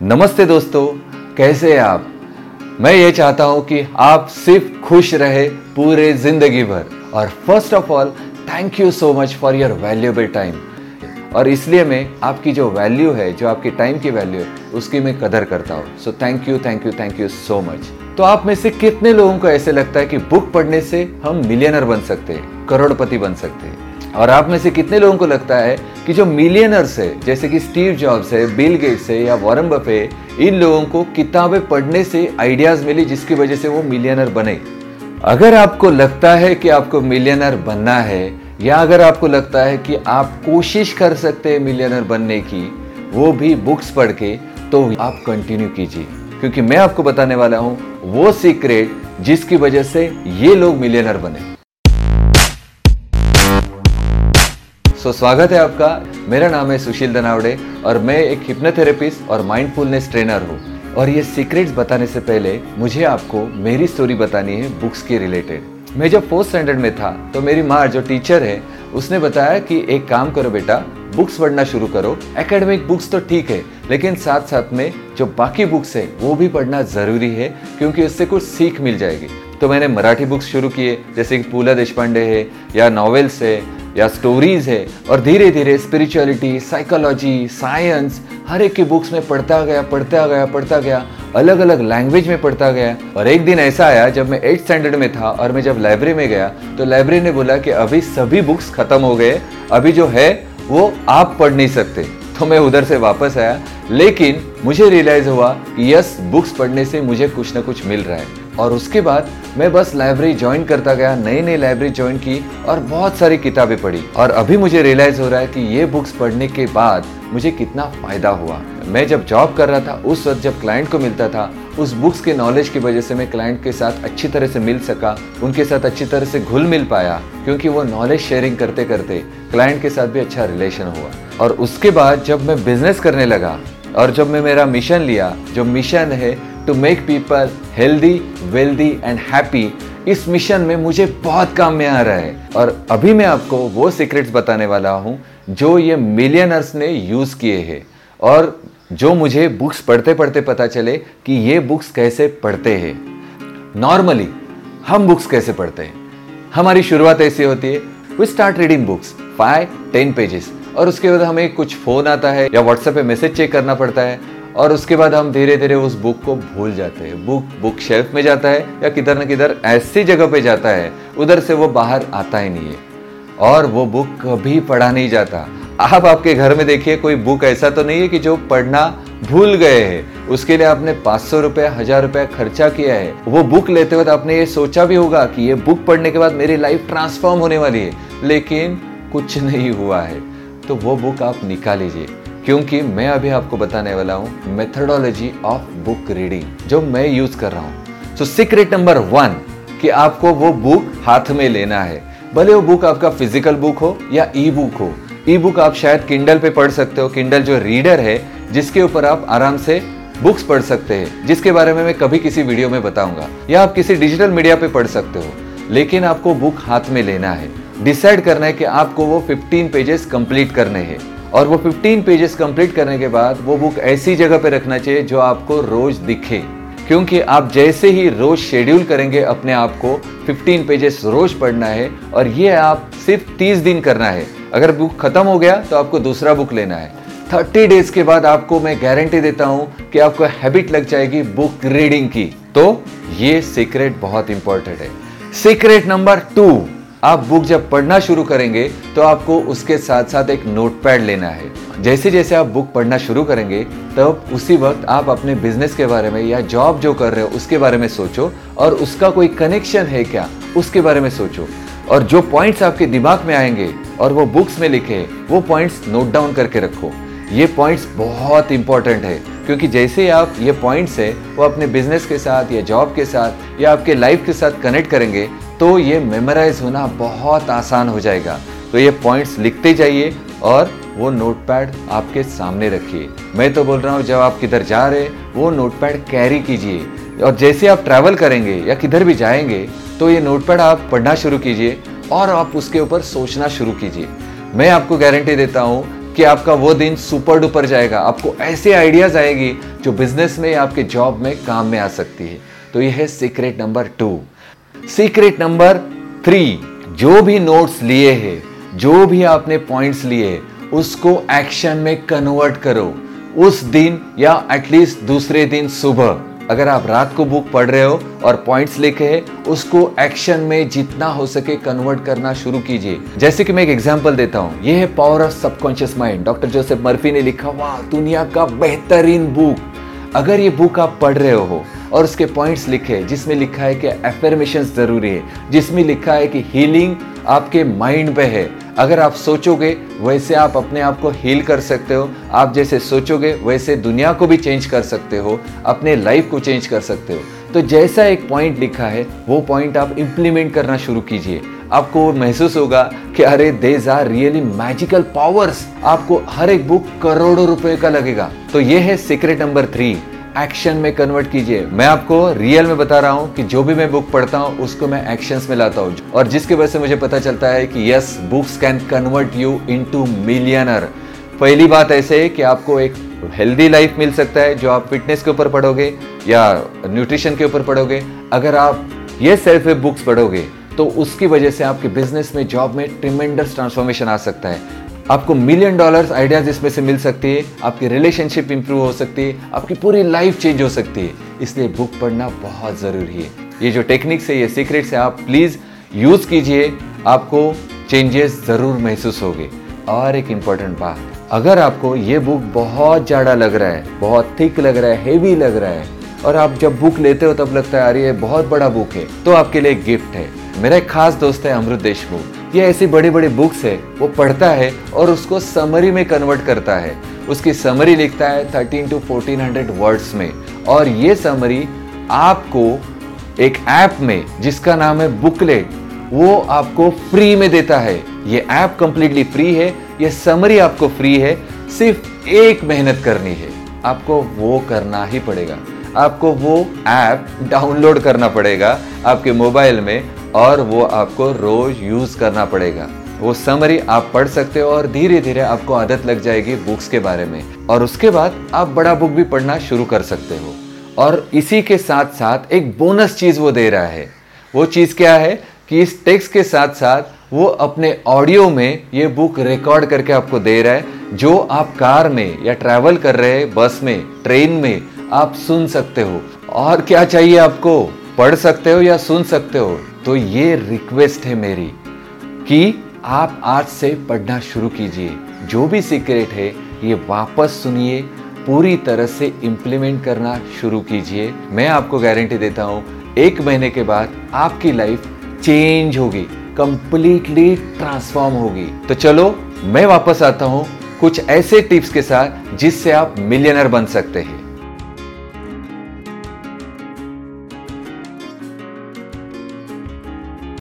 नमस्ते दोस्तों, कैसे हैं आप? मैं ये चाहता हूँ कि आप सिर्फ़ खुश रहे पूरे ज़िंदगी भर। और first of all thank you so much for your valuable time और इसलिए मैं आपकी जो वैल्यू है, जो आपकी टाइम की वैल्यू है, उसकी मैं कदर करता हूँ। So thank you thank you thank you so much तो आप में से कितने लोगों को ऐसे लगता है कि बुक पढ़ने से हम मिलियनर बन सकते हैं, करोड़पति बन सकते हैं? और आप में से कितने लोगों को लगता है कि जो मिलियनर्स है, जैसे कि स्टीव जॉब्स है बिल गेट्स है या वॉरम बफे इन लोगों को किताबें पढ़ने से आइडियाज़ मिली जिसकी वजह से वो मिलियनर बने। अगर आपको लगता है कि आपको मिलियनर बनना है, या अगर आपको लगता है कि आप कोशिश कर सकते हैं मिलियनर बनने की, वो भी बुक्स पढ़ के तो आप कंटिन्यू कीजिए। क्योंकि मैं आपको बताने वाला हूँ, वो सीक्रेट जिसकी वजह से ये लोग मिलियनर बने। सो so, स्वागत है आपका। मेरा नाम है सुशील दनावड़े और मैं एक हिप्नोथेरेपिस्ट और माइंडफुलनेस ट्रेनर हूँ। और ये सीक्रेट्स बताने से पहले मुझे आपको मेरी स्टोरी बतानी है बुक्स के रिलेटेड मैं जब फोर्थ स्टैंडर्ड में था तो मेरी माँ जो टीचर है उसने बताया कि एक काम करो बेटा बुक्स पढ़ना शुरू करो। एकेडमिक बुक्स तो ठीक है लेकिन साथ साथ में जो बाकी बुक्स है वो भी पढ़ना ज़रूरी है क्योंकि उससे कुछ सीख मिल जाएगी। तो मैंने मराठी बुक्स शुरू किए जैसे कि पूला देशपांडे है या नॉवेल्स है या स्टोरीज है, और धीरे धीरे स्पिरिचुअलिटी साइकोलॉजी साइंस हर एक की बुक्स में पढ़ता गया पढ़ता गया पढ़ता गया अलग अलग लैंग्वेज में पढ़ता गया। और एक दिन ऐसा आया, जब मैं एट्थ स्टैंडर्ड में था और मैं जब लाइब्रेरी में गया तो लाइब्रेरी ने बोला कि अभी सभी बुक्स खत्म हो गए, अभी जो है, वो आप पढ़ नहीं सकते। तो मैं उधर से वापस आया, लेकिन मुझे रियलाइज़ हुआ कि यस बुक्स पढ़ने से मुझे कुछ ना कुछ मिल रहा है। और उसके बाद मैं बस लाइब्रेरी ज्वाइन करता गया नई नई लाइब्रेरी ज्वाइन की और बहुत सारी किताबें पढ़ी। और अभी मुझे रियलाइज़ हो रहा है कि ये बुक्स पढ़ने के बाद मुझे कितना फ़ायदा हुआ। मैं जब जॉब कर रहा था, उस वक्त जब क्लाइंट को मिलता था, उस बुक्स के नॉलेज की वजह से मैं क्लाइंट के साथ अच्छी तरह से मिल सका, उनके साथ अच्छी तरह से घुल मिल पाया, क्योंकि वो नॉलेज शेयरिंग करते करते क्लाइंट के साथ भी अच्छा रिलेशन हुआ। और उसके बाद जब मैं बिज़नेस करने लगा और जब मैं मेरा मिशन लिया, जो मिशन है to make people healthy wealthy and happy इस मिशन में मुझे बहुत काम में आ रहा है। और अभी मैं आपको वो सीक्रेट्स बताने वाला हूँ, जो ये मिलियनर्स ने यूज़ किए हैं। और जो मुझे बुक्स पढ़ते पढ़ते पता चले कि ये बुक्स कैसे पढ़ते हैं। नॉर्मली हम बुक्स कैसे पढ़ते हैं? हमारी शुरुआत ऐसी होती है। We start reading books five ten pages और उसके बाद हमें कुछ फ़ोन आता है या व्हाट्सएप पे मैसेज चेक करना पड़ता है। और उसके बाद हम धीरे धीरे उस बुक को भूल जाते हैं। बुक बुक शेल्फ में जाता है या किधर न किधर ऐसी जगह पे जाता है, उधर से वो बाहर आता ही नहीं है। और वो बुक कभी पढ़ा नहीं जाता। आप आपके घर में देखिए, कोई बुक ऐसा तो नहीं है कि जो पढ़ना भूल गए हैं। उसके लिए आपने पाँच सौ रुपये, हज़ार रुपया खर्चा किया है। वो बुक लेते वक्त आपने ये सोचा भी होगा कि ये बुक पढ़ने के बाद मेरी लाइफ ट्रांसफॉर्म होने वाली है। लेकिन कुछ नहीं हुआ है। तो वो बुक आप निकालीजिए क्योंकि मैं अभी आपको बताने वाला हूँ मेथडोलॉजी ऑफ़ बुक रीडिंग जो मैं यूज़ कर रहा हूँ। सो सीक्रेट नंबर वन कि आपको वो बुक हाथ में लेना है। भले वो बुक आपका फ़िज़िकल बुक हो या ई बुक हो। ई बुक आप शायद किंडल पे पढ़ सकते हो। किंडल जो रीडर है, जिसके ऊपर आप आराम से बुक्स पढ़ सकते हैं। जिसके बारे में मैं कभी किसी वीडियो में बताऊँगा। या आप किसी डिजिटल मीडिया पे पढ़ सकते हो। लेकिन आपको बुक हाथ में लेना है। डिसाइड करना है कि आपको वो 15 पेजेस कंप्लीट करने हैं। और वो 15 पेजेस कंप्लीट करने के बाद वो बुक ऐसी जगह पे रखना चाहिए जो आपको रोज दिखे। क्योंकि आप जैसे ही रोज शेड्यूल करेंगे, अपने आप को 15 पेजेस रोज पढ़ना है और ये आप सिर्फ़ 30 दिन करना है। अगर बुक खत्म हो गया तो आपको दूसरा बुक लेना है। 30 डेज़ के बाद आपको मैं गारंटी देता हूँ कि आपको हैबिट लग जाएगी बुक रीडिंग की। तो ये सीक्रेट बहुत इंपॉर्टेंट है। सीक्रेट नंबर टू आप बुक जब पढ़ना शुरू करेंगे तो आपको उसके साथ साथ एक नोटपैड लेना है। जैसे जैसे आप बुक पढ़ना शुरू करेंगे, तब उसी वक्त आप अपने बिज़नेस के बारे में या जॉब जो कर रहे हो, उसके बारे में सोचो। और उसका कोई कनेक्शन है क्या, उसके बारे में सोचो। और जो पॉइंट्स आपके दिमाग में आएँगे, और वो बुक्स में लिखे, वो पॉइंट्स नोट डाउन करके रखो। ये पॉइंट्स बहुत इंपॉर्टेंट है, क्योंकि जैसे आप, ये पॉइंट्स है, वो अपने बिज़नेस के साथ, या जॉब के साथ, या आपके लाइफ के साथ कनेक्ट करेंगे तो ये मेमोराइज होना बहुत आसान हो जाएगा। तो ये पॉइंट्स लिखते जाइए और वो नोटपैड आपके सामने रखिए। मैं तो बोल रहा हूँ, जब आप किधर जा रहे वो नोटपैड कैरी कीजिए। और जैसे आप ट्रैवल करेंगे या किधर भी जाएँगे तो ये नोटपैड आप पढ़ना शुरू कीजिए और आप उसके ऊपर सोचना शुरू कीजिए। मैं आपको गारंटी देता हूँ कि आपका वो दिन सुपर डुपर जाएगा। आपको ऐसे आइडियाज़ आएगी जो बिज़नेस में या आपके जॉब में काम में आ सकती है। तो यह है secret number two secret number three जो भी नोट्स लिए हैं, जो भी आपने पॉइंट्स लिए उसको एक्शन में कन्वर्ट करो। उस दिन या एटलीस्ट दूसरे दिन सुबह, अगर आप रात को बुक पढ़ रहे हो और पॉइंट्स लिखे हैं, उसको एक्शन में जितना हो सके कन्वर्ट करना शुरू कीजिए। जैसे कि मैं एक एग्जांपल देता हूँ। यह है power of subconscious mind doctor Joseph Murphy ने लिखा, वाह, दुनिया का बेहतरीन बुक अगर ये बुक आप पढ़ रहे हो और उसके पॉइंट्स लिखे, जिसमें लिखा है कि एफर्मेशन ज़रूरी है, जिसमें लिखा है कि हीलिंग आपके माइंड पे है। अगर आप सोचोगे, वैसे आप अपने आप को हील कर सकते हो, आप जैसे सोचोगे, वैसे दुनिया को भी चेंज कर सकते हो, अपने लाइफ को चेंज कर सकते हो। तो जैसा एक पॉइंट लिखा है, वो पॉइंट आप इम्प्लीमेंट करना शुरू कीजिए। आपको महसूस होगा कि अरे these are really magical powers आपको हर एक बुक करोड़ों रुपए का लगेगा। तो ये है सीक्रेट नंबर थ्री एक्शन में कन्वर्ट कीजिए। मैं आपको रियल में बता रहा हूँ कि जो भी मैं बुक पढ़ता हूँ, उसको मैं एक्शंस में लाता हूँ। और जिसकी वजह से मुझे पता चलता है कि yes books can convert you into millionaire पहली बात ऐसे है कि आपको एक हेल्दी लाइफ मिल सकता है जो आप फिटनेस के ऊपर पढ़ोगे या न्यूट्रिशन के ऊपर पढ़ोगे। अगर आप ये सेल्फ हेल्प बुक्स पढ़ोगे तो उसकी वजह से आपके बिज़नेस में जॉब में ट्रिमेंडस ट्रांसफॉर्मेशन आ सकता है। आपको मिलियन डॉलर्स आइडियाज़ इसमें से मिल सकती है, आपकी रिलेशनशिप इंप्रूव हो सकती है, आपकी पूरी लाइफ चेंज हो सकती है। इसलिए बुक पढ़ना बहुत ज़रूरी है। ये जो टेक्निक्स है, ये सीक्रेट्स है, आप प्लीज़ यूज़ कीजिए, आपको चेंजेस ज़रूर महसूस होंगे। और एक इंपॉर्टेंट बात, अगर आपको ये बुक बहुत ज़्यादा लग रहा है, बहुत थिक लग रहा है हेवी लग रहा है, और आप जब बुक लेते हो तब लगता है, अरे, ये बहुत बड़ा बुक है। तो आपके लिए गिफ्ट है। मेरा एक खास दोस्त है अमृत देशमुख। ये ऐसी बड़ी बड़ी बुक्स है, वो पढ़ता है और उसको समरी में कन्वर्ट करता है। उसकी समरी लिखता है thirteen to fourteen hundred words में। और ये समरी आपको एक ऐप में, जिसका नाम है बुकलेट वो आपको फ्री में देता है। ये ऐप कंप्लीटली फ्री है, ये समरी आपको फ्री है, सिर्फ़ एक मेहनत करनी है। आपको वो करना ही पड़ेगा। आपको वो ऐप डाउनलोड करना पड़ेगा आपके मोबाइल में और वो आपको रोज यूज़ करना पड़ेगा। वो समरी आप पढ़ सकते हो और धीरे धीरे आपको आदत लग जाएगी बुक्स के बारे में। और उसके बाद आप बड़ा बुक भी पढ़ना शुरू कर सकते हो। और इसी के साथ साथ एक बोनस चीज़ वो दे रहा है। वो चीज़ क्या है कि इस टेक्स्ट के साथ साथ वो अपने ऑडियो में ये बुक रिकॉर्ड करके आपको दे रहा है। जो आप कार में या ट्रैवल कर रहे हैं बस में ट्रेन में आप सुन सकते हो। और क्या चाहिए आपको? पढ़ सकते हो या सुन सकते हो? तो ये रिक्वेस्ट है मेरी कि आप आज से पढ़ना शुरू कीजिए। जो भी सीक्रेट है, ये वापस सुनिए, पूरी तरह से इम्प्लीमेंट करना शुरू कीजिए। मैं आपको गारंटी देता हूँ, एक महीने के बाद आपकी लाइफ चेंज होगी कंप्लीटली ट्रांसफॉर्म होगी। तो चलो, मैं वापस आता हूँ कुछ ऐसे टिप्स के साथ जिससे आप मिलियनर बन सकते हैं।